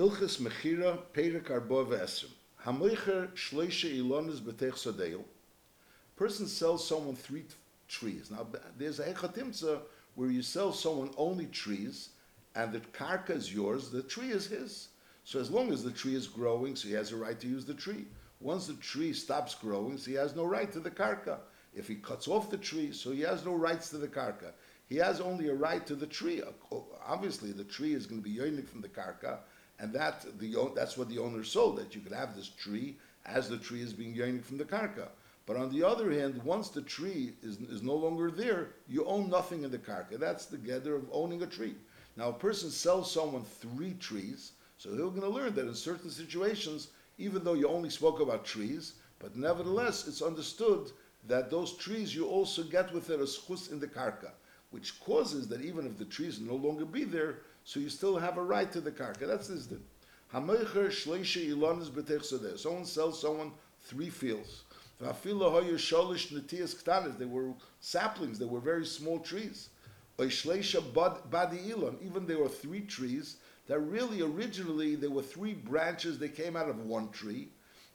Hilchis Mechira Perek Arba Ve'esrim. Hamoicher Shleisha Ilonis B'tech Sadeo. Person sells someone three trees. Now, there's a Hechatimtza where you sell someone only trees, and the karka is yours, the tree is his. So as long as the tree is growing, so he has a right to use the tree. Once the tree stops growing, so he has no right to the karka. If he cuts off the tree, so he has no rights to the karka. He has only a right to the tree. Obviously, the tree is going to be yoinik from the karka, and that the that's what the owner sold. That you could have this tree as the tree is being yoinik from the karka. But on the other hand, once the tree is, is no longer there, you own nothing in the karka. That's the gather of owning a tree. Now, a person sells someone three trees, so they're going to learn that in certain situations, even though you only spoke about trees, but nevertheless, it's understood that those trees you also get with it a schus in the karka, which causes that even if the trees no longer be there, so you still have a right to the karka. That's this din. Hamoicher shleisha. Someone sells someone three fields. V'afilo hoyu sholish netias ktanis. They were saplings. They were very small trees. Oy shleisha bad- badi ilon. Even there were three trees that really originally there were three branches. They came out of one tree,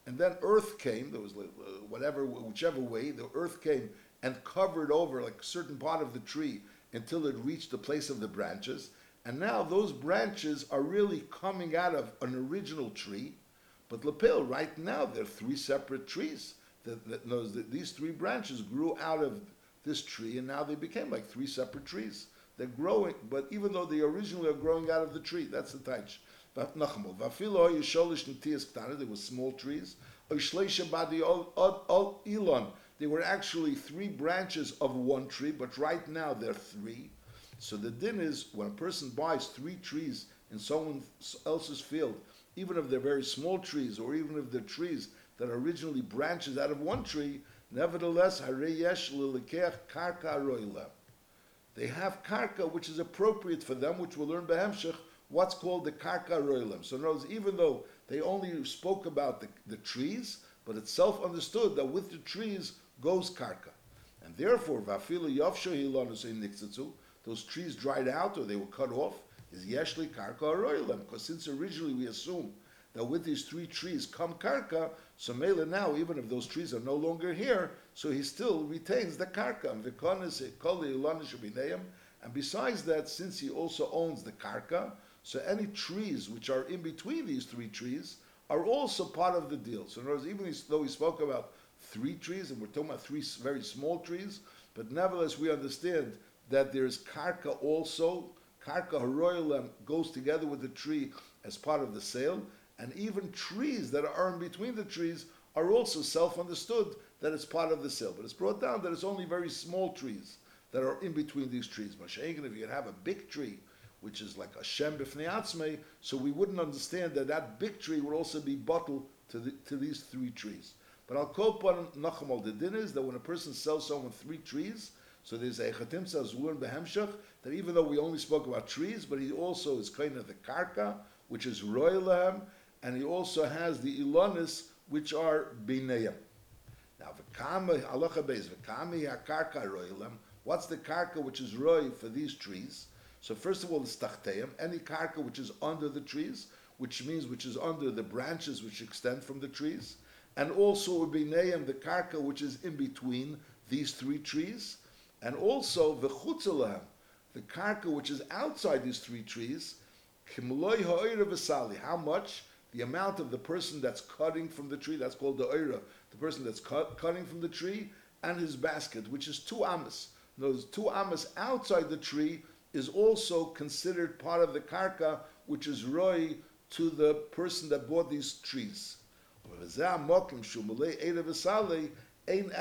and then earth came. There was uh, whatever, whichever way, the earth came and covered over like a certain part of the tree until it reached the place of the branches. And now those branches are really coming out of an original tree. But lapel, right now, they're three separate trees. That, that knows that these three branches grew out of this tree, and now they became like three separate trees. They're growing, but even though they originally are growing out of the tree, that's the taich. They were small trees. They were actually three branches of one tree, but right now they're three. So the din is when a person buys three trees in someone else's field, even if they're very small trees, or even if they're trees that are originally branches out of one tree, nevertheless, karka. They have karka which is appropriate for them, which we'll learn behemshech, what's called the karka roilim. So in other words, even though they only spoke about the, the trees, but it's self-understood that with the trees goes karka. And therefore, vafilu yavsho hilonus niksatsu, those trees dried out or they were cut off, is yeshli karka roilim. Because since originally we assume that with these three trees come karka, so Mela now, even if those trees are no longer here, so he still retains the karka. And besides that, since he also owns the karka, so any trees which are in between these three trees are also part of the deal. So in other words, even though we spoke about three trees, and we're talking about three very small trees, but nevertheless we understand that there's karka also. Karka haroilem goes together with the tree as part of the sale, and even trees that are in between the trees are also self-understood that it's part of the sale. But it's brought down that it's only very small trees that are in between these trees. Mashiach, if you have a big tree, which is like a shem b'fnei so we wouldn't understand that that big tree would also be bottled to, the, to these three trees. But I'll Nachamal. The din is that when a person sells someone three trees, so there's a chatim zun behemshach, that even though we only spoke about trees, but he also is kind of the karka, which is royalahem, and he also has the ilonis, which are bineim. Now, v'kama halacha beis v'kami hakarka roilam. What's the karka which is roy for these trees? So first of all, the stachteim, any karka which is under the trees, which means which is under the branches which extend from the trees, and also bineim, the karka which is in between these three trees, and also the v'chutzelahem, the karka which is outside these three trees, kimloi. How much? The amount of the person that's cutting from the tree, that's called the oira, the person that's cut, cutting from the tree, and his basket, which is two amas. Those two amas outside the tree is also considered part of the karka, which is roy to the person that bought these trees. Neither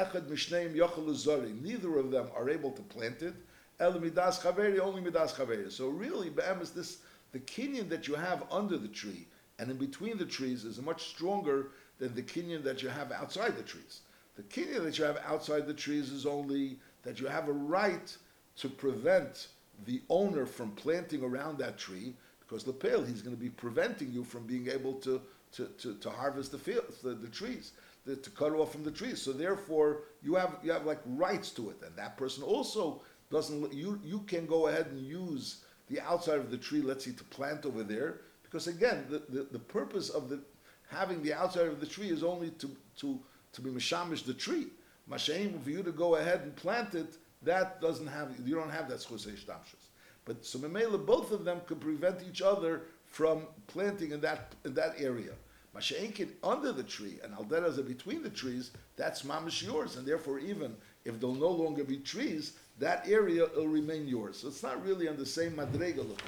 of them are able to plant it. El midas chaveri, only midas chaveri. So really, be'emes, this the kinyan that you have under the tree and in between the trees is much stronger than the kinyan that you have outside the trees. The kinyan that you have outside the trees is only that you have a right to prevent the owner from planting around that tree because Lepel, he's going to be preventing you from being able to, to, to, to harvest the fields, the, the trees, the, to cut off from the tree. So therefore, you have, you have like rights to it. And that person also doesn't, you, you can go ahead and use the outside of the tree, let's say, to plant over there, Because again, the, the, the purpose of the having the outside of the tree is only to to to be mishamish the tree. Mashaim, for you to go ahead and plant it, that doesn't have you don't have that schusay shtamshus. But so memela, both of them could prevent each other from planting in that in that area. Masha'inkin under the tree and alderas are between the trees, that's mamish yours, and therefore even if there'll no longer be trees, that area will remain yours. So it's not really on the same madrega look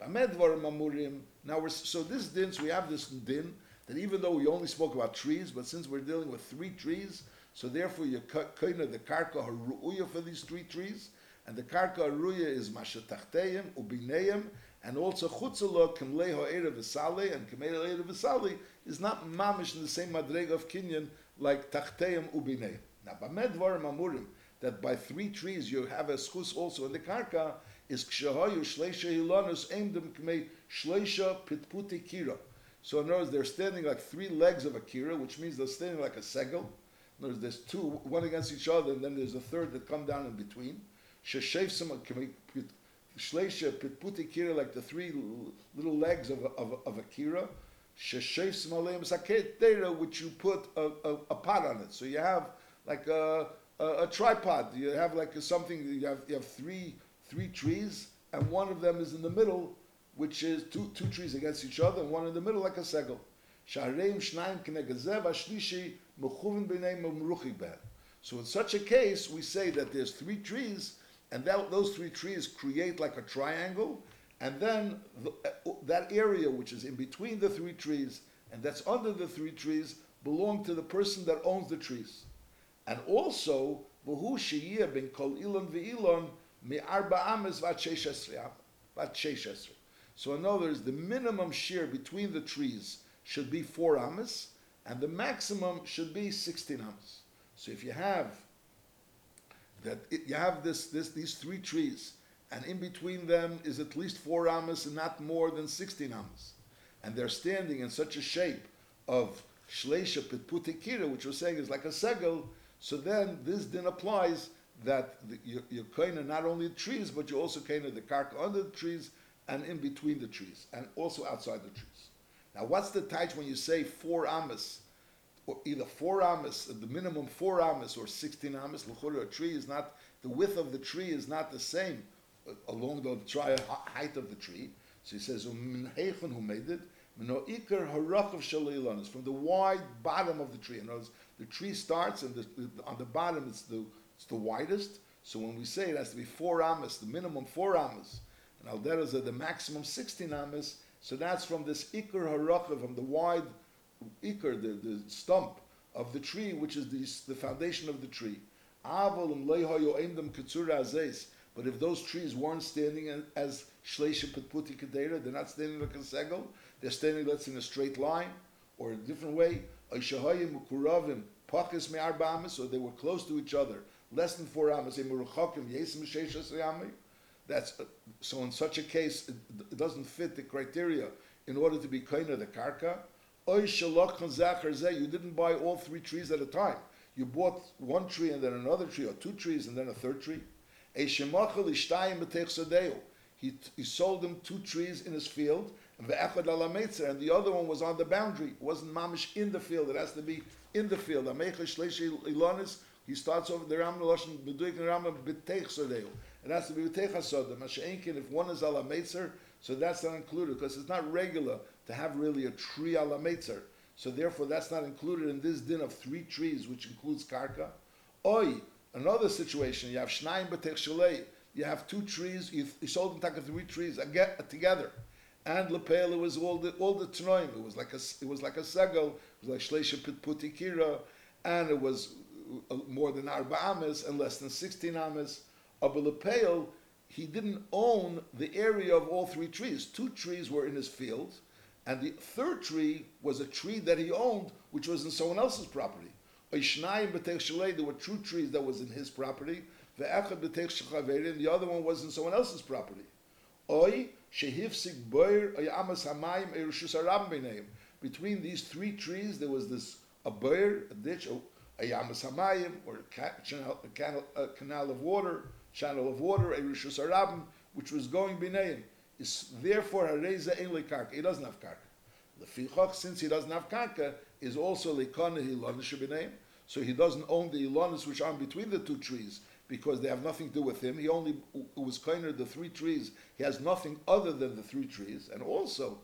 mamurim. Now we're so this din, so we have this din that even though we only spoke about trees, but since we're dealing with three trees, so therefore you kind of the karka haruya for these three trees, and the karka haruya is mashatachteim ubineim, and also chutzala kimlei ha'era v'sali, and kimlei ha'era v'sali is not mamish in the same madrega of kinyan like tachteim ubineim. Now, b'medvar mamurim, that by three trees you have a schus also in the karka, is kshahayu shleisha hilanus aimdim kmei shleisha pitputi kira. So in other words, they're standing like three legs of a kira, which means they're standing like a segel. In other words, there's two, one against each other, and then there's a third that come down in between. Sheshevsim shleisha pitputi kira, like the three little legs of of of a kira. Sheshevsim aleim saketera, which you put a, a, a pot on it. So you have like a, a, a tripod. You have like something. You have you have three three trees, and one of them is in the middle, which is two, two trees against each other, and one in the middle like a segel. So in such a case, we say that there's three trees, and that, those three trees create like a triangle, and then the, that area which is in between the three trees and that's under the three trees belong to the person that owns the trees. And also, v'hu sheyiyah ben kol ilon ve'ilon me'arba ames vat. So in other words, the minimum shear between the trees should be four ames, and the maximum should be 16 ames. So if you have that, it, you have this, this, these three trees, and in between them is at least four ames and not more than 16 ames, and they're standing in such a shape of shleisha pitputikira, which we're saying is like a segel, so then this din applies that the, you, you're kind of not only the trees, but you also kind of the karka under the trees and in between the trees, and also outside the trees. Now, what's the taich when you say four amas, or either four amas, the minimum four amas, or sixteen amas? L'chura, a tree is not the width of the tree is not the same along the tri- height of the tree. So he says, um, "Min who made it." It's from the wide bottom of the tree. In other words, the tree starts, and the, on the bottom it's the it's the widest. So when we say it has to be four amas, the minimum four amas, and alderas are the maximum sixteen amas. So that's from this ikar haracha, from the wide ikar, the, the stump of the tree, which is the, the foundation of the tree. But if those trees weren't standing as shleisha pitputi kadera, they're not standing like a segel. They're standing, let's in a straight line or a different way. Or they were close to each other, less than four amas. That's uh, so. In such a case, it, it, doesn't fit the criteria in order to be kind of the karka. You didn't buy all three trees at a time. You bought one tree and then another tree, or two trees and then a third tree. He, he sold him two trees in his field, and the other one was on the boundary. It wasn't mamish in the field. It has to be in the field. He starts over the Ram Lashon B'duik and Ram B'teich Sodeu. It has to be B'teich if one is ala Meitzer, so that's not included because it's not regular to have really a tree ala Meitzer. So therefore, that's not included in this din of three trees, which includes karka. Oi, another situation, you have Shnayim B'teich Shalei. You have two trees, you, you sold them three trees together. And lepel it was all the all the tnoim. It was like a it was like a segel. It was like shleisha putikira, and it was uh, more than arba ames and less than sixteen ames. Abulepel, he didn't own the area of all three trees. Two trees were in his field, and the third tree was a tree that he owned, which was in someone else's property. There were two trees that was in his property. And the other one was in someone else's property. Between these three trees, there was this a boir, a ditch, a yamas hamayim, or a canal, of water, channel of water, a rishus which was going b'neim. Is therefore hareza ein karka. He doesn't have karka. Lefichach, since he doesn't have karka, is also lekana ilonish b'neim. So he doesn't own the ilonis which are in between the two trees because they have nothing to do with him. He only was of the three trees. He has nothing other than the three trees. And also.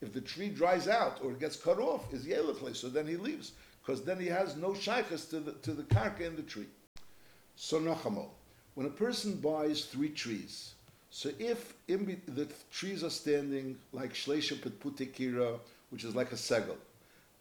If the tree dries out or gets cut off, is yelichle. So then he leaves because then he has no shaykhs to the to the karka in the tree. So nachamol, when a person buys three trees, so if be, the trees are standing like shleisha putikira, which is like a segel,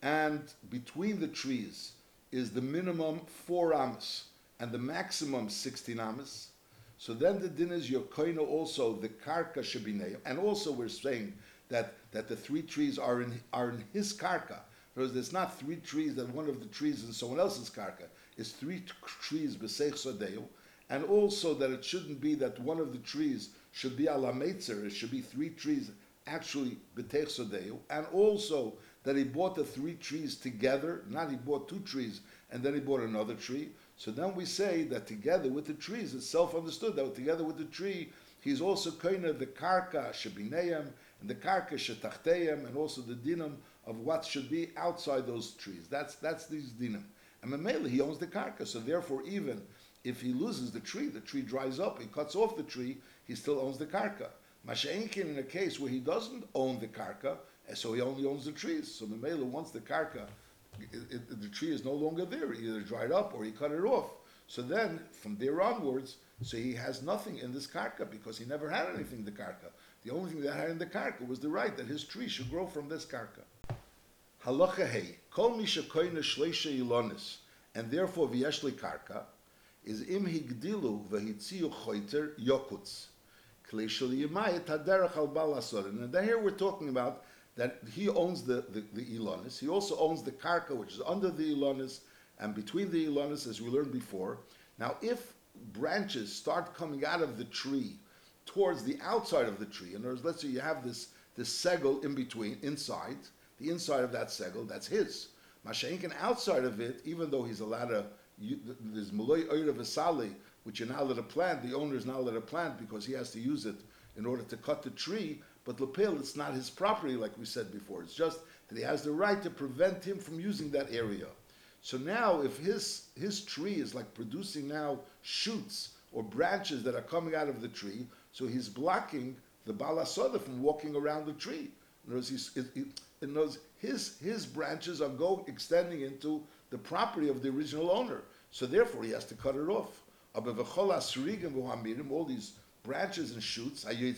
and between the trees is the minimum four amas and the maximum sixteen amas, so then the din is your koino also the karka shabinei, and also we're saying that that the three trees are in are in his karka. Because there's not three trees that one of the trees is someone else's karka. It's three t- trees b'seich sodeu, and also that it shouldn't be that one of the trees should be ala. It should be three trees actually b'teich sodeu, and also that he bought the three trees together. Not he bought two trees and then he bought another tree. So then we say that together with the trees, it's self-understood that together with the tree, he's also kind of the karka shebineim and the karka shetachteim, and also the dinam of what should be outside those trees. That's that's these dinam. And Mamela, he owns the karka, so therefore even if he loses the tree, the tree dries up, he cuts off the tree, he still owns the karka. Masha'inkin in a case where he doesn't own the karka, and so he only owns the trees. So the Mamela, once the karka, it, it, the tree is no longer there, either dried up or he cut it off. So then, from there onwards, so he has nothing in this karka because he never had anything in the karka. The only thing that had in the karka was the right that his tree should grow from this karka. Halacha hey, kol misha shleisha ilonis, and therefore v'yeshli karka, is im higdilu v'hitziu choiter yokutz. And here we're talking about that he owns the, the, the ilonis. He also owns the karka, which is under the ilonis, and between the ilonis, as we learned before. Now, if branches start coming out of the tree towards the outside of the tree, in other words, let's say you have this, this segel in between, inside, the inside of that segel, that's his. Masha'inkin outside of it, even though he's allowed to, you, there's Malay Oyer of Asali, which you're not allowed to plant, the owner is not allowed to plant because he has to use it in order to cut the tree, but lapel, it's not his property like we said before. It's just that he has the right to prevent him from using that area. So now, if his his tree is like producing now shoots or branches that are coming out of the tree, so he's blocking the balasoda from walking around the tree. In other words, his his branches are going extending into the property of the original owner. So therefore, he has to cut it off. All these branches and shoots, even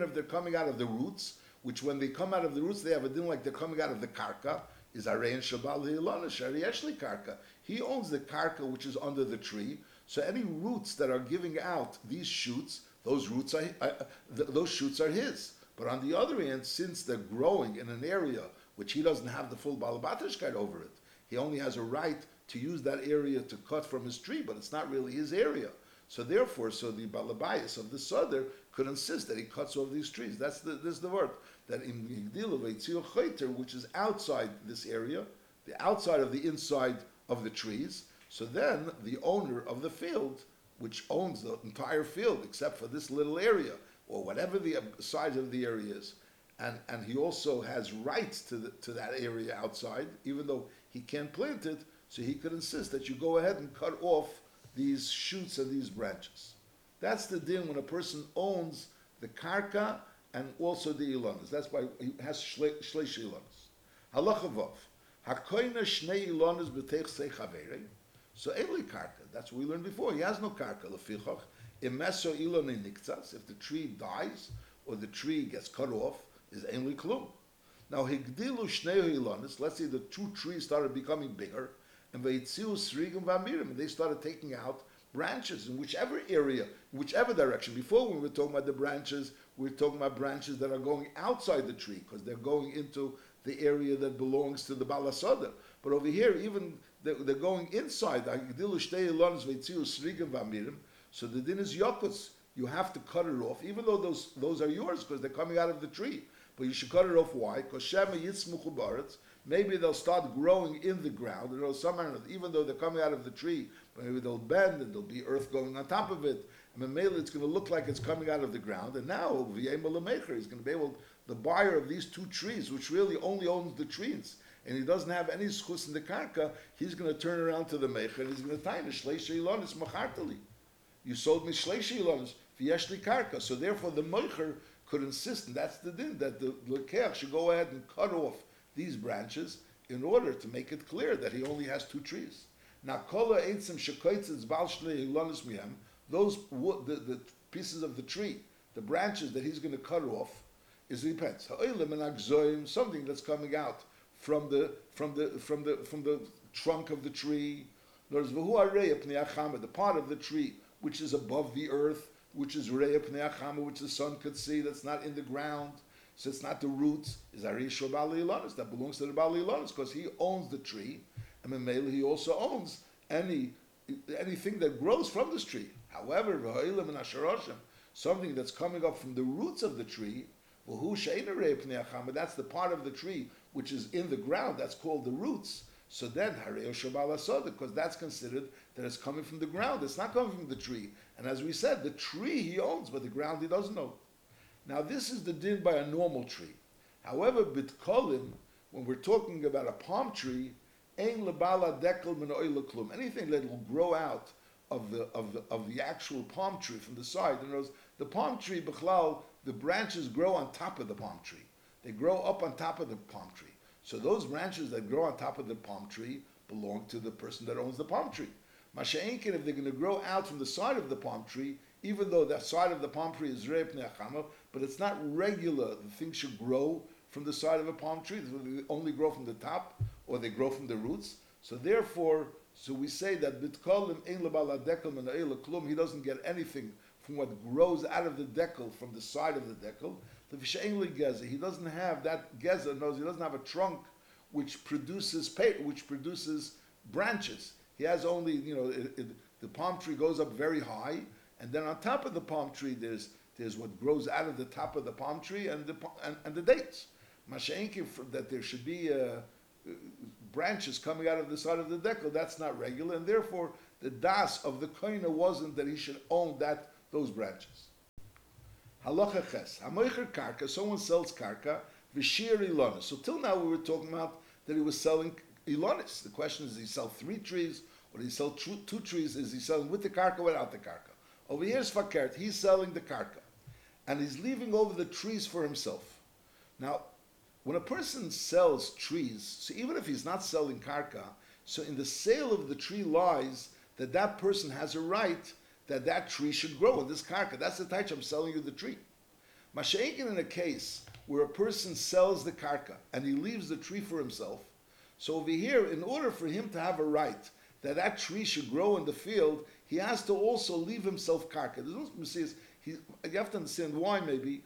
if they're coming out of the roots, which when they come out of the roots, they have a din like they're coming out of the karka, is Arayin Shabal Shari Karka. He owns the karka which is under the tree. So any roots that are giving out these shoots, those roots are uh, th- those shoots are his. But on the other hand, since they're growing in an area which he doesn't have the full balabatishkeit over it, he only has a right to use that area to cut from his tree, but it's not really his area. So therefore, so the balabayas of the Sadr could insist that he cuts off these trees. That's the this is the word that in Yigdil which is outside this area, the outside of the inside of the trees. So then the owner of the field, which owns the entire field except for this little area or whatever the uh, size of the area is, and, and he also has rights to the, to that area outside, even though he can't plant it. So he could insist that you go ahead and cut off these shoots and these branches. That's the din when a person owns the karka and also the ilanas. That's why he has shleish ilanas. Halacha vav. Hakoina shnei ilanas b'teich sei chaverei. So eli karka. That's what we learned before. He has no karka. Lefichach imeso ilon niktzas. If the tree dies or the tree gets cut off, is only klum. Now higdilu shnei ilanas. Let's say the two trees started becoming bigger, and veitziu srigim v'amirim, they started taking out branches in whichever area, whichever direction. Before when we were talking about the branches, we're talking about branches that are going outside the tree because they're going into the area that belongs to the balasada. But over here, even they're, they're going inside. So the din is yakuts. You have to cut it off, even though those those are yours because they're coming out of the tree. But you should cut it off. Why? Because shema yitzmuchu. Maybe they'll start growing in the ground. You know, somehow, even though they're coming out of the tree, maybe they'll bend and there'll be earth going on top of it, and Mamela it's going to look like it's coming out of the ground, and now V'yema Lamecher, he's going to be able, the buyer of these two trees, which really only owns the trees, and he doesn't have any schus in the karka, he's going to turn around to the mecher and he's going to tie the shleisha ilonis machartali. You sold me shleisha ilonis v'yeshli karka. So therefore the mecher could insist, and that's the din, that the lekeach should go ahead and cut off these branches in order to make it clear that he only has two trees. Now, kola eitzim shekoitzes bal shlei ilonis mihem, those the, the pieces of the tree, the branches that he's going to cut off, is depends. Ha'olim and agzoim, something that's coming out from the from the from the from the trunk of the tree. The part of the tree which is above the earth, which is which the sun could see, that's not in the ground. So it's not the roots. Is Arisha Bali Ilanis that belongs to the Bali Ilanis because he owns the tree, and Mamela he also owns any anything that grows from this tree. However, something that's coming up from the roots of the tree, that's the part of the tree which is in the ground, that's called the roots. So then, because that's considered that it's coming from the ground. It's not coming from the tree. And as we said, the tree he owns, but the ground he doesn't own. Now, this is the din by a normal tree. However, bitkolim, when we're talking about a palm tree. Anything that will grow out of the of the of the actual palm tree from the side. In other words, the palm tree, bichlal, the branches grow on top of the palm tree. They grow up on top of the palm tree. So those branches that grow on top of the palm tree belong to the person that owns the palm tree. Masha'inkin, if they're going to grow out from the side of the palm tree, even though the side of the palm tree is reip ne'achama, but it's not regular. The thing should grow from the side of a palm tree. They only grow from the top, or they grow from the roots. So therefore, so we say that bitkolim ein klum. He doesn't get anything from what grows out of the dekel from the side of the dekel. The Vishainli Geza, he doesn't have that Geza, knows he doesn't have a trunk which produces paper, which produces branches. He has only, you know, it, it, the palm tree goes up very high, and then on top of the palm tree, there's there's what grows out of the top of the palm tree and the and, and the dates. Masha'inki, that there should be uh, branches coming out of the side of the dekel, that's not regular, and therefore the das of the koina wasn't that he should own that those branches. Halacha ches. Hamoicher karka, someone sells karka, v'shir ilonis. So till now we were talking about that he was selling ilonis. The question is, he sell three trees or he sell two, two trees? Is he selling with the karka or without the karka? Over here is fakert. He's selling the karka. And he's leaving over the trees for himself. Now, when a person sells trees, so even if he's not selling karka, so in the sale of the tree lies that that person has a right that that tree should grow in this karka. That's the taich I'm selling you the tree. Masha'inkin in a case where a person sells the karka and he leaves the tree for himself. So over here, in order for him to have a right that that tree should grow in the field, he has to also leave himself karka. There's no says he, you have to understand why maybe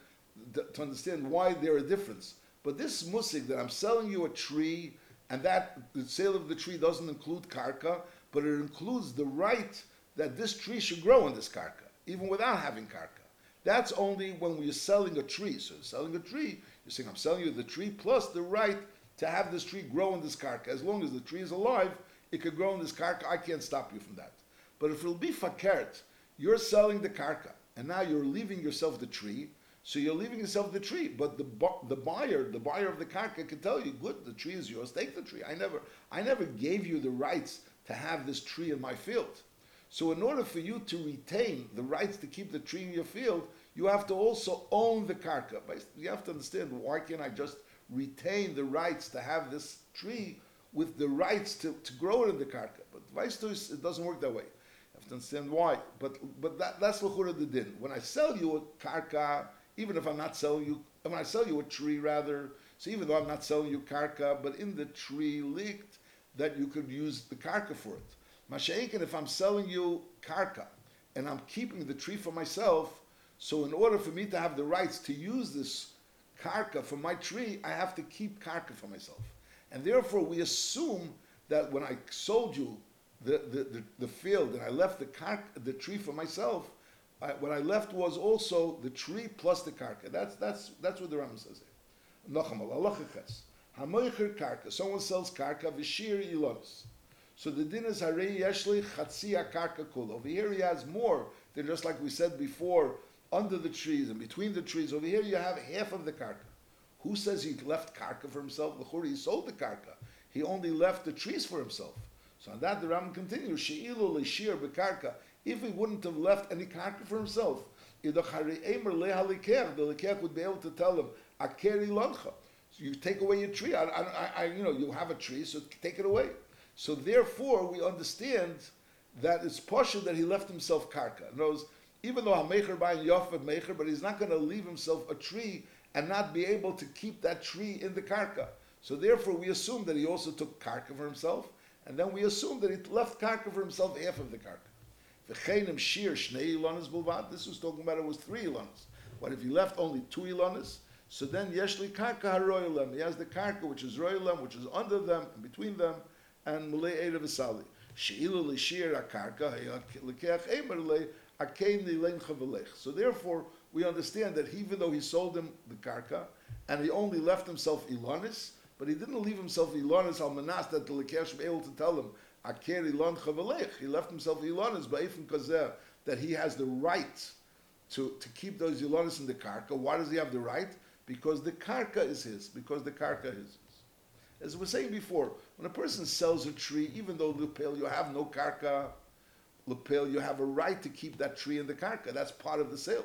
to understand why there are difference. But this musik that I'm selling you a tree and that the sale of the tree doesn't include karka, but it includes the right that this tree should grow in this karka, even without having karka. That's only when we're selling a tree. So selling a tree, you're saying, I'm selling you the tree plus the right to have this tree grow in this karka. As long as the tree is alive, it could grow in this karka. I can't stop you from that. But if it'll be fakert, you're selling the karka, and now you're leaving yourself the tree, so you're leaving yourself the tree, but the the buyer, the buyer of the karka, can tell you, "Good, the tree is yours. Take the tree. I never, I never gave you the rights to have this tree in my field. So in order for you to retain the rights to keep the tree in your field, you have to also own the karka. You have to understand why can't I just retain the rights to have this tree with the rights to, to grow it in the karka? But vice it doesn't work that way. You have to understand why. But but that, that's l'chura the din. When I sell you a karka, even if I'm not selling you, when I sell you a tree rather, so even though I'm not selling you karka, but in the tree leaked that you could use the karka for it. Masha'inkin, if I'm selling you karka and I'm keeping the tree for myself, so in order for me to have the rights to use this karka for my tree, I have to keep karka for myself. And therefore, we assume that when I sold you the, the, the, the field and I left the, karka, the tree for myself, I, what I left was also the tree plus the karka. That's, that's, that's what the Rambam says here. karka. Someone sells karka, v'shir ilonis. So the din is harei yeshli chatzia karka kul. Over here he has more They're just like we said before, under the trees and between the trees. Over here, you have half of the karka. Who says he left karka for himself? L'churi, he sold the karka. He only left the trees for himself. So on that, the Ram continues, She'ilu le'shir bekarka. If he wouldn't have left any karka for himself, the lekech would be able to tell him, Akeri loncha. So you take away your tree. I, I, I, you know, you have a tree, so take it away. So therefore, we understand that it's partial that he left himself karka. Words, even though Hamecher buying Yofav Mecher, but he's not going to leave himself a tree and not be able to keep that tree in the karka. So therefore, we assume that he also took karka for himself, and then we assume that he left karka for himself half of the karka. V'chenim shir shnei ilonis bulvad. This was talking about it was three ilonis. But if he left only two ilonis, so then yeshli karka haroyalem. He has the karka which is royalem, which is under them and between them, and. Sheilu l'shir akarka lekeach emer lilein. So therefore, we understand that even though he sold him the karka, and he only left himself ilonis, but he didn't leave himself ilonis al manas that the lekeach should be able to tell him aker ilon chavelech. He left himself ilonis ba'ifim kazeh that he has the right to, to keep those ilonis in the karka. Why does he have the right? Because the karka is his. Because the karka is. As we were saying before, when a person sells a tree, even though lepel you have no karka, lepel you have a right to keep that tree in the karka. That's part of the sale.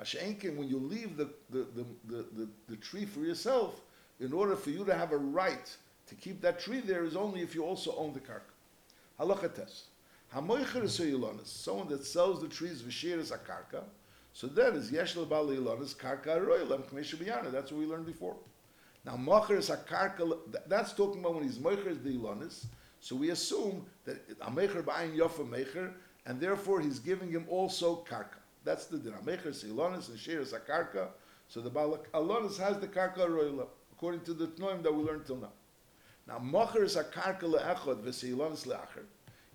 Mashenkin, when you leave the, the, the, the, the, tree for yourself, in order for you to have a right to keep that tree there is only if you also own the karka. Halacha test. Hamoicher is someone that sells the trees v'shir is a karka. So that is yesh lebali ilonis karka roilam b'yana. That's what we learned before. Now a karka. That's talking about when he's mocher is the ilonis. So we assume that a mecher buying yofa mecher, and therefore he's giving him also karka. That's the din. Is ilonis and shir is a karka. So the balak ilonis has the karka roilam according to the tnoim that we learned till now. Now mocher is a karka le'echod v'seilonis le'acher.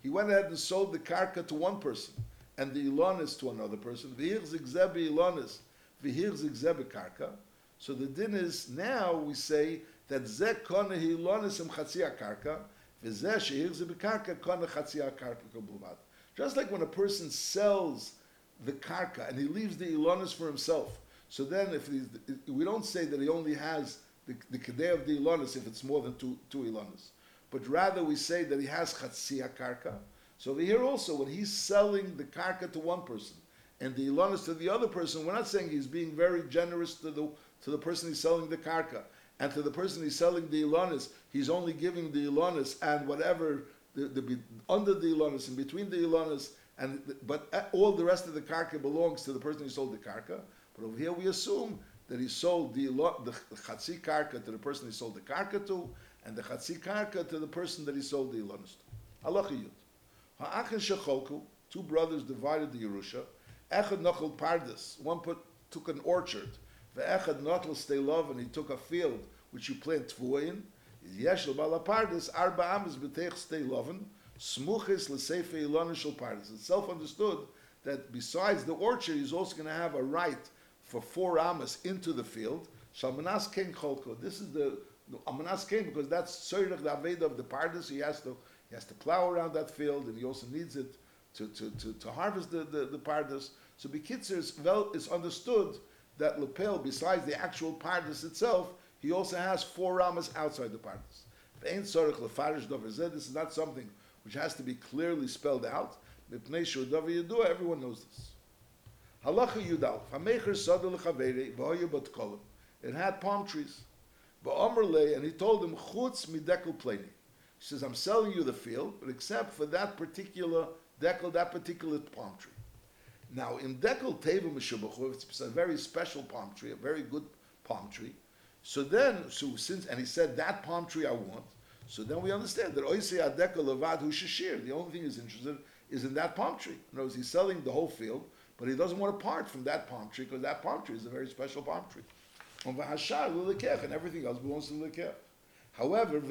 He went ahead and sold the karka to one person and the ilonis to another person. V'hir zigzeb ilonis, v'hir zigzeb karka. So the din is now we say that zeh kone ilonis im karka, v'zeh shehir zeh karka kone chatzia karka kabluvat. Just like when a person sells the karka and he leaves the ilonis for himself. So then, if we don't say that he only has the, the of the ilonis if it's more than two two ilonis, but rather we say that he has chatzia karka. So over here also, when he's selling the karka to one person and the ilonis to the other person, we're not saying he's being very generous to the to the person he's selling the karka, and to the person he's selling the ilonis, he's only giving the ilonis and whatever the, the under the ilonis and between the ilonis, and but all the rest of the karka belongs to the person who sold the karka. But over here we assume that he sold the the, karka to the person he sold the karka to, and the chatzi karka to the person that he sold the ilonis to. Halacha yud. Ha'achin shecholku, two brothers divided the Yerusha. Echad nachal pardes, one put, took an orchard. Ve'echad nachal stay love, and he took a field which you plant tvuin. Yesh bala pardes arba amis b'teich stay loven. Smuchis l'seife ilonish shel. It's self-understood that besides the orchard, he's also going to have a right for four amas into the field. Shalmanas ken cholko. This is the Amanas ken because that's Soyrach the Aveda of the pardes. He has to he has to plow around that field, and he also needs it to, to, to, to harvest the, the, the pardes. So Bekitzer is, well, is understood that lapel, besides the actual pardes itself, he also has four ramas outside the pardes. This is not something which has to be clearly spelled out. Everyone knows this. Halacha Yudal. It had palm trees. Omrali, and he told him, Chutz midekel pleni. He says, I'm selling you the field, but except for that particular dekel, that particular palm tree. Now, in dekel teva mishubachu, it's a very special palm tree, a very good palm tree. So then, so since, and he said, that palm tree I want, so then we understand that oisei adekel levad hu shashir. The only thing he's interested is in that palm tree. In other words, he's selling the whole field, but he doesn't want to part from that palm tree because that palm tree is a very special palm tree. And everything else belongs to the lekech. However,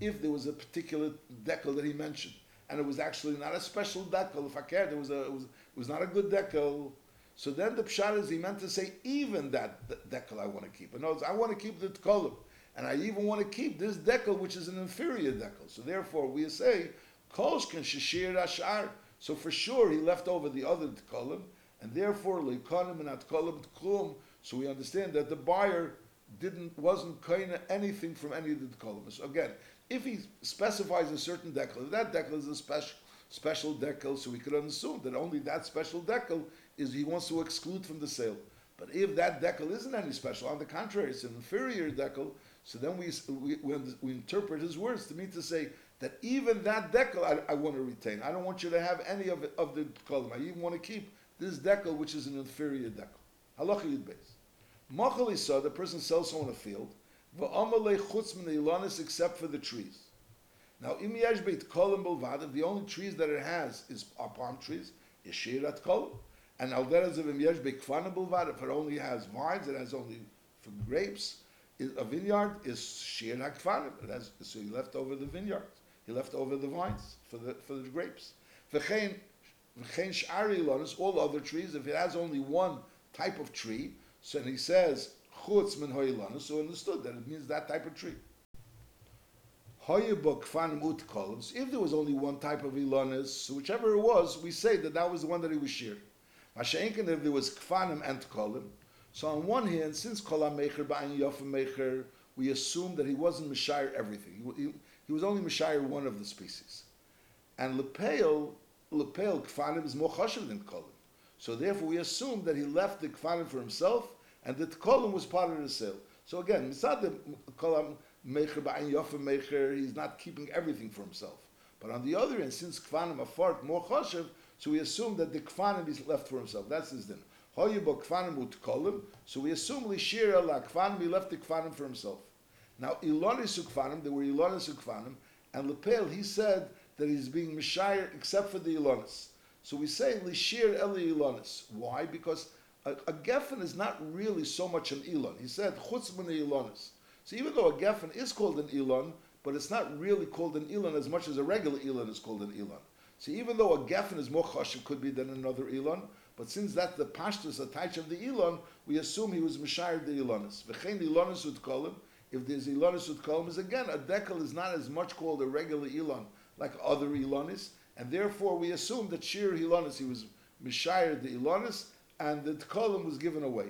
if there was a particular dekel that he mentioned, and it was actually not a special dekel, if I cared, it was, a, it was, it was not a good dekel, so then the pshat is he meant to say even that dekel I want to keep. In other words, I want to keep the kolim, and I even want to keep this dekel, which is an inferior dekel. So therefore, we say, kosh can shishir ashar. So for sure he left over the other tkolim, and therefore leikonim and atkolim tklum. So we understand that the buyer didn't wasn't kind anything from any of the. So again, if he specifies a certain dekel, that dekel is a special special dekel, so we could assume that only that special dekel is he wants to exclude from the sale. But if that dekel isn't any special, on the contrary, it's an inferior dekel, so then we, we, we, interpret his words to mean to say that even that dekel I, I, want to retain. I don't want you to have any of, it, of the kolim. I even want to keep this dekel, which is an inferior dekel. Halacha yud beis. Machal saw the person sells someone a field, except for the trees. Now, im beit kolim belvad, the only trees that it has is are palm trees, is shirat kolim. And al deraz of belvad, if it only has vines, it has only for grapes, a vineyard is. It has, so he left over the vineyard. He left over the vines for the, for the grapes. V'chein, v'chein sh'ari all other trees, if it has only one type of tree, so he says, chutz min ho'ilanus, so understood that it means that type of tree. Hoyebuk fanim ut columns. If there was only one type of ilanis, whichever it was, we say that that was the one that he was shear. Mashenkin, if there was kfanim and kolim, so on one hand, since kolam mecher ba'in yofim mecher, we assume that he wasn't mishayir everything. He, he, he was only mishayir one of the species. And lepeil, lepeil kfanim is more chashiv than kolim. So therefore, we assume that he left the kfanim for himself, and that kolim was part of the sale. So again, misad the kolam mecher yofim mecher, he's not keeping everything for himself. But on the other hand, since kfanim are far more chashiv, so we assume that the kfanim is left for himself. That's his din. Hoyibo kfanim ut. So we assume lishir la kfanim, he left the kfanim for himself. Now ilonis ukfanim, there were ilonis ukfanim, and lepel he said that he's being mishayir except for the ilonis. So we say lishir eli ilonis. Why? Because a, a geffen is not really so much an elon. He said chutz min ilonis. So even though a geffen is called an elon, but it's not really called an elon as much as a regular elon is called an elon. So even though a geffen is more chashiv could be than another elon, but since that's the pashtus attach of the elon, we assume he was mishayir the elonis. V'chein elonis would call him. If there's elonis would call him, is again a dekel is not as much called a regular elon like other elonis, and therefore we assume that shir elonis he was mishayir the elonis, and the kolim was given away.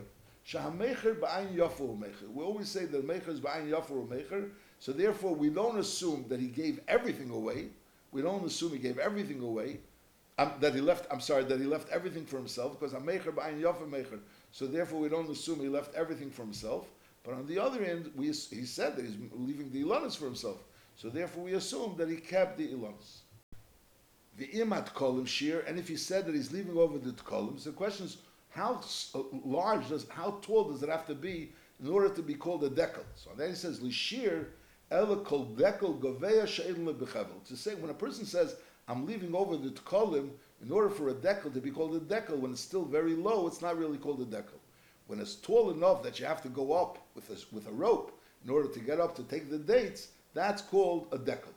Shahamecher ba'ayin mecher. We always say that mecher is ba'ayin yafu mecher. So therefore, we don't assume that he gave everything away. We don't assume he gave everything away. Um, that he left. I'm sorry, that he left everything for himself because mecher ba'ayin yafu mecher. So therefore, we don't assume he left everything for himself. But on the other end, we, he said that he's leaving the ilanis for himself. So therefore, we assume that he kept the ilanis. The imat kolim shir, and if he said that he's leaving over the kolim, the question is, how uh, large does, how tall does it have to be in order to be called a dekel? So then he says, lishir ela kol dekel goveya she'edin lebechevel. To say, when a person says, I'm leaving over the tkolim, in order for a dekel to be called a dekel, when it's still very low, it's not really called a dekel. When it's tall enough that you have to go up with a, with a rope in order to get up to take the dates, that's called a dekel.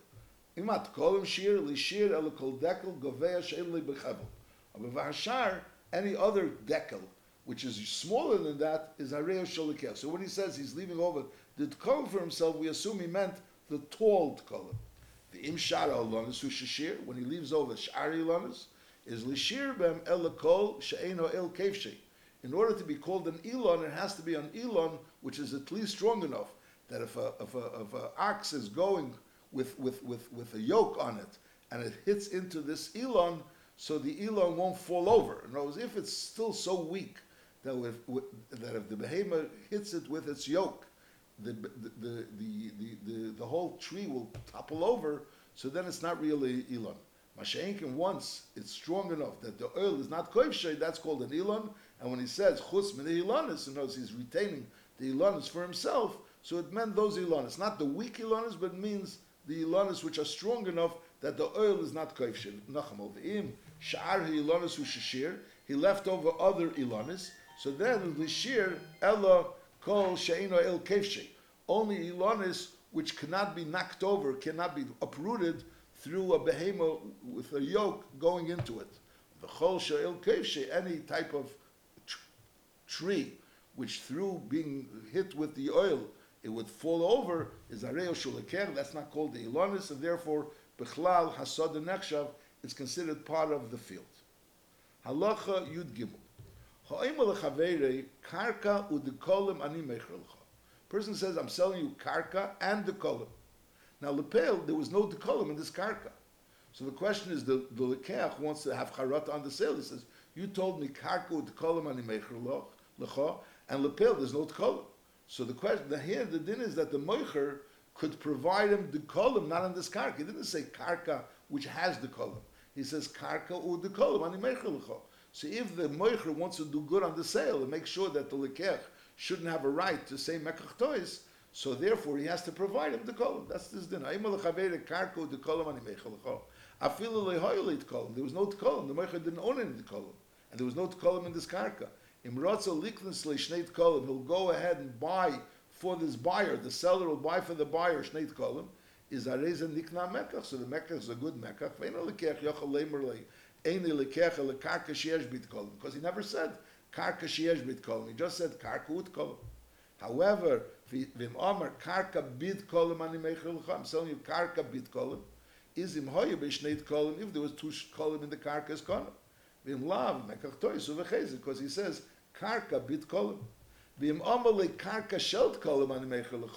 Imat kolim shir lishir ela kol dekel goveya. But any other dekel, which is smaller than that, is Hareo Sholikel. So when he says he's leaving over the Tkolim for himself, we assume he meant the tall Tkolim. The Im Shara Alonis, Shashir, when he leaves over Shari Alonis, is Lishir Bem El Kol She'eno El Kevshe. In order to be called an Elon, it has to be an Elon which is at least strong enough that if a, if a, if a ox is going with, with, with, with a yoke on it and it hits into this Elon, so the elon won't fall over. In other words, if it's still so weak that if, that if the behemoth hits it with its yoke, the, the, the, the, the, whole tree will topple over, so then it's not really elon. Masha'inkin, once it's strong enough that the oil is not koivshay, that's called an elon, and when he says chutz min in other words, he's retaining the elonis for himself, so it meant those elonis, not the weak elonis, but means the elonis which are strong enough that the oil is not koivshay. Nacham Sha'ar Ilanis Shashir, he left over other Ilanis. So then Lishir Ella Kol Sheino El Kefshi. Only Ilanis which cannot be knocked over, cannot be uprooted through a behemoth with a yoke going into it. The Chol She'el Kefshi, any type of tr- tree which through being hit with the oil it would fall over is Areo Shuleker, that's not called the Ilanis, and therefore Bechlal Hasad Nechshav it's considered part of the field. Halacha Yud Gimel. Karka ani. Person says, I'm selling you karka and dekolim. Now, lepel, there was no dekolim in this karka. So the question is, the, the lekeach wants to have charata on the sale. He says, you told me karka u'dekolim ani mecher lecha, and lepel, there's no dekolim. So the question, the here, the din is that the moicher could provide him the kolim, not on this karka. He didn't say karka which has the kolim. He says karka kolim ani So if the moicher wants to do good on the sale and make sure that the lekech shouldn't have a right to say mekach tois, so therefore he has to provide him the kolim. That's this din. Aimal chavere karka the kolim ani mecher Afilu lehoylit kolim. There was no kolim. The moicher didn't own any kolim, and there was no kolim in this karka. Imrotza liknus leishneit kolim. He'll go ahead and buy for this buyer. The seller will buy for the buyer shneit kolim. Is a reason nikna mekach. So the mekach is a good mekach. Le. Le. Because he never said karka sheyesh bit kolim. He just said karka ut kolim. However, v'im omer karka bit kolim ani meichel I'm selling you karka bit kolim. Is im hoye b'shneit kolim. If there was two kolim in the karka is kolim. V'im lav mekach toisu v'chezit. Because he says karka bit kolim. V'im omer karka shelt kolim ani meichel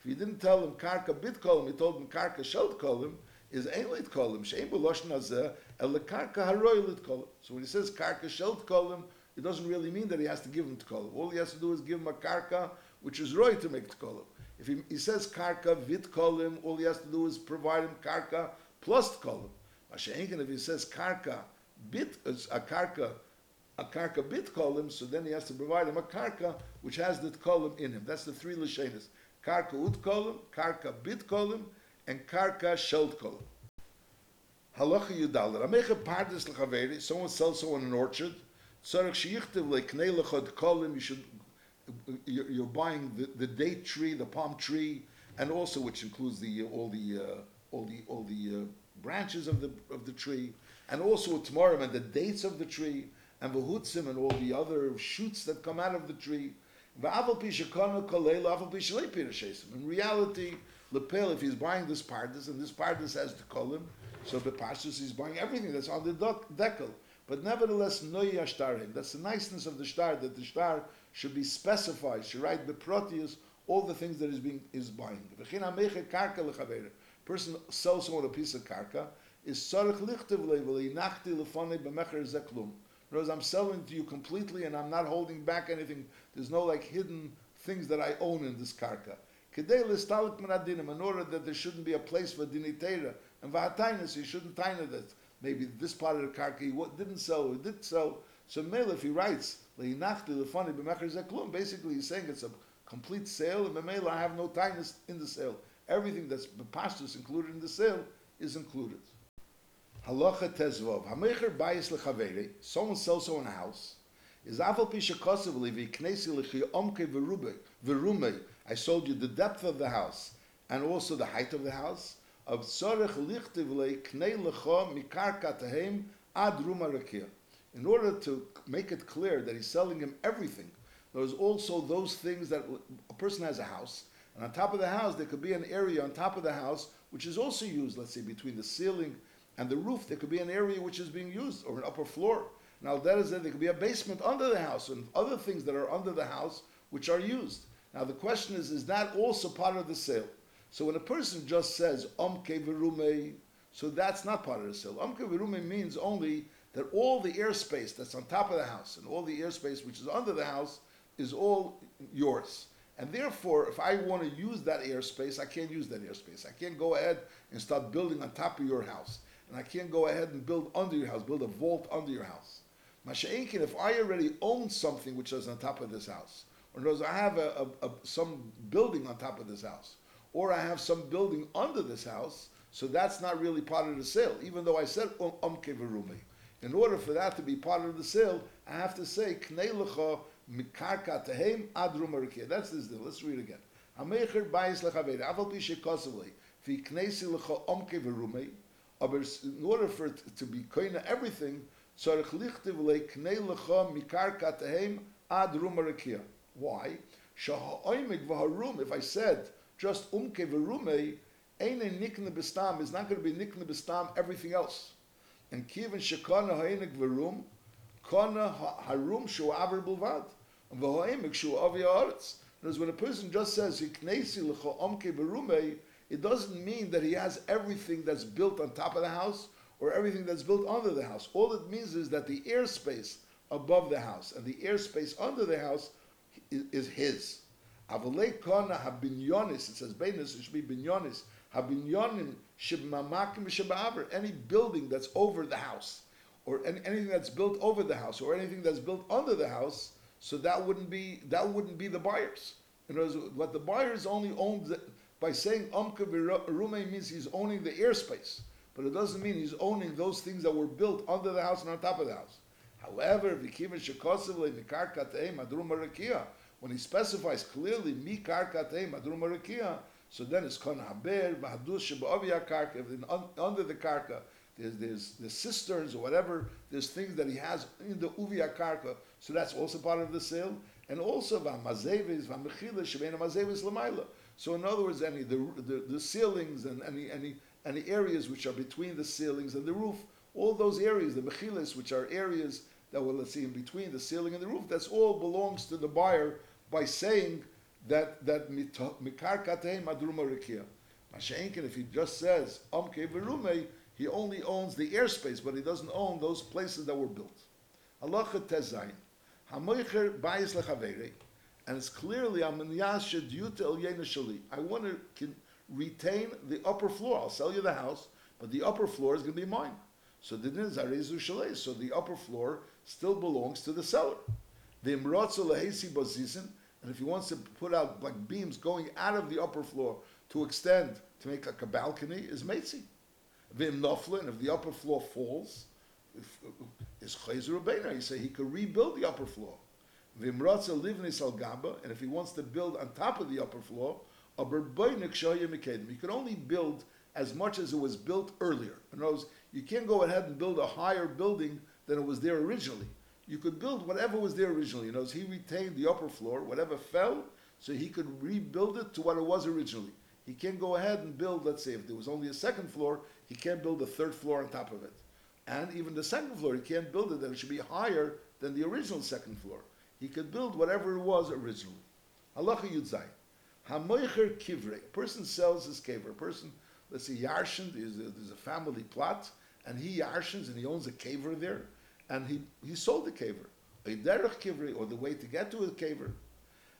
If you didn't tell him karka bit kolim, you told him karka shelt kolim, is ain't kolim. Shein hazeh el karka haroilit kolim. So when he says karka shelt kolim, it doesn't really mean that he has to give him to kolim. All he has to do is give him a karka, which is roy to make to kolim. If he, he says karka vit kolim, all he has to do is provide him karka plus kolim. Masha'inkin, if he says karka bit, a karka a karka bit kolim, so then he has to provide him a karka which has the kolim in him. That's the three lashenas. Karka ut kolim, karka bit kolim, and karka shelt kolim. Halacha yudalit. Amecha pardes lechaveri. Someone sells someone an orchard. Tzarech sheyichtiv leknei lechad kolim. You should. You're, you're buying the, the date tree, the palm tree, and also which includes the all the uh, all the all the uh, branches of the of the tree, and also tomorrow and the dates of the tree, and vahutzim and all the other shoots that come out of the tree. In reality, lepel, if he's buying this pardes and this pardes has the kolim, so the pashtus he's buying everything that's on the dekel. But nevertheless, no yashtarim. That's the niceness of the star that the star should be specified. Should write the proteus, all the things that is being is buying. Person sells someone a piece of karka is sarich lichtiv leveli nachti lefane b'mecher zeklum. In other words, I'm selling to you completely and I'm not holding back anything. There's no like hidden things that I own in this karka. In order that there shouldn't be a place for dinitera and vahatainis, you shouldn't taina that maybe this part of the karka he didn't sell or did sell. So Mele, if he writes basically he's saying it's a complete sale, and Mele, I have no tainus in the sale. Everything that's pastus included in the sale is included. Halacha tezvov. Hamecher bayis lechaveri. Someone sells someone a house. Is pisha knesi lechi omke verume. I sold you the depth of the house and also the height of the house. Of tzorech lichtiv le knei lecho mikarka tehem ad ruma rakia. In order to make it clear that he's selling him everything, there's also those things that a person has a house, and on top of the house there could be an area on top of the house which is also used. Let's say between the ceiling and the roof, there could be an area which is being used, or an upper floor. Now that is that there could be a basement under the house and other things that are under the house which are used. Now the question is, is that also part of the sale? So when a person just says omke verume, so that's not part of the sale. Omke verume means only that all the airspace that's on top of the house and all the airspace which is under the house is all yours. And therefore, if I want to use that airspace, I can't use that airspace. I can't go ahead and start building on top of your house and I can't go ahead and build under your house, build a vault under your house. Masha'inkin, if I already own something which is on top of this house, or knows I have a, a, a, some building on top of this house, or I have some building under this house, so that's not really part of the sale, even though I said um, umke verumi. In order for that to be part of the sale, I have to say knei lecha mikarka tehem ad That's this deal. Let's read again. Hamecher bayis lechaved aval pi shekosavli fi knesi lecha umke verumi in order for it to be koina everything, lecha rumarakia. Why? Shaha'oimik v'harum, if I said just umke v'rume, eine nikne bestam is not going to be nikne bestam everything else. And kiven shekana ha'enik v'rum, kana ha- harum shu aver bulvad, and v'ha'enik shu avi ha'aretz. Because when a person just says, hiknesi l'cho omke berume, it doesn't mean that he has everything that's built on top of the house or everything that's built under the house. All it means is that the airspace above the house and the airspace under the house is, is his. Avalei kana habinyonis, it says beinis, it should be binyonis, habinyonim shibmamakim any building that's over the house, or any, anything that's built over the house, or anything that's built under the house, so that wouldn't be, that wouldn't be the buyers. In other words, what the buyers only own, the, by saying Amka Rume means he's owning the airspace, but it doesn't mean he's owning those things that were built under the house and on top of the house. However, when he specifies clearly so then it's Haber, Karka, under the Karka, there's, there's the cisterns or whatever, there's things that he has in the Uvia Karka, so that's also part of the sale. And also. So in other words, any the, the, the ceilings and any any any areas which are between the ceilings and the roof, all those areas, the mechilas, which are areas that were let's see in between the ceiling and the roof, that's all belongs to the buyer by saying that that mikar madruma rikia. Masha'inkin, if he just says amke verume, he only owns the airspace, but he doesn't own those places that were built. Halacha tezayin, hamoicher bayis lechaveri and it's clearly Yasha due to Shali. I want to retain the upper floor. I'll sell you the house, but the upper floor is going to be mine. So the din Shalei. So the upper floor still belongs to the seller. The Imratzu Lahesi Bazizin, and if he wants to put out like beams going out of the upper floor to extend to make like a balcony, is Metzi. Vim Noflin, if the upper floor falls, is Chayzer Rabbeinu. You say he could rebuild the upper floor. Vimratza livnis al gaba, and if he wants to build on top of the upper floor, a he could only build as much as it was built earlier. In other words, you can't go ahead and build a higher building than it was there originally. You could build whatever was there originally. In other words, he retained the upper floor, whatever fell, so he could rebuild it to what it was originally. He can't go ahead and build, let's say, if there was only a second floor, he can't build a third floor on top of it. And even the second floor, he can't build it, that it should be higher than the original second floor he could build whatever it was originally. Halacha Yudzai. Hamoicher kivre. A person sells his kever. A person, let's say Yarshin, there's a, there's a family plot, and he Yarshins and he owns a kever there, and he, he sold the kever. A derech kivre, or the way to get to a kever.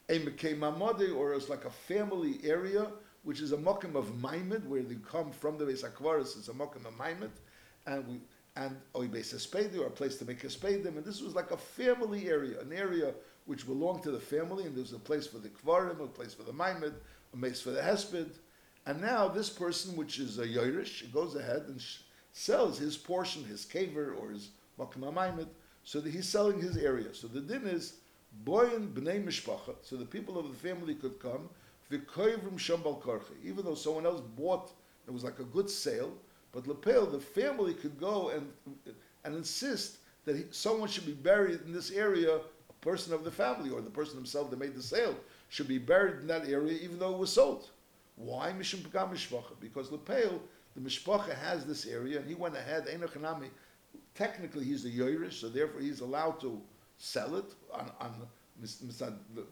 A mekei mamode, or it's like a family area, which is a mokim of maimed, where they come from the Beis Akvaris, it's a mokim of maimed, and we and Oibes or a place to make a Espedim, and this was like a family area, an area which belonged to the family, and there was a place for the Kvarim, a place for the Maimed, a place for the Hesped, and now this person, which is a Yoirish, goes ahead and sh- sells his portion, his kaver or his Makam Maimed, so that he's selling his area. So the din is, Boyan B'nei Mishpacha, so the people of the family could come, V'koivrim Shambal Karche, even though someone else bought, it was like a good sale, but Lepel, the family could go and and insist that he, someone should be buried in this area, person of the family or the person himself that made the sale should be buried in that area, even though it was sold. Why Mishum Mishpacha? Because Lepel, the Mishpacha has this area, and he went ahead. Enochanami, technically he's the Yoirish, so therefore he's allowed to sell it on, on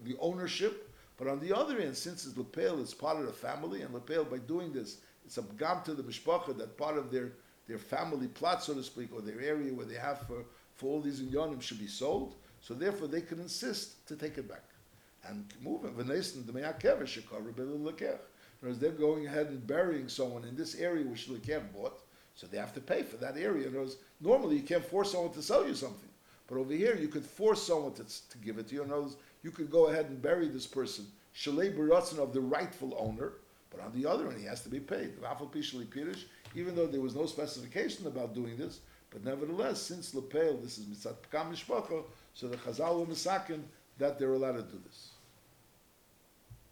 the, ownership. But on the other end, since it's Lepel, it's part of the family, and Lepel, by doing this, it's a gam to the mishpacha that part of their their family plot, so to speak, or their area where they have for, for all these inyanim should be sold. So therefore, they can insist to take it back and move it. Whereas they're going ahead and burying someone in this area which can't bought, so they have to pay for that area. Words, normally, you can't force someone to sell you something, but over here, you could force someone to, to give it to you. In words, you could go ahead and bury this person, shalei baratzin of the rightful owner, but on the other hand, he has to be paid. Even though there was no specification about doing this, but nevertheless, since Lepel, this is mitzat mishpacha, so the Chazal were misakin that they're allowed to do this.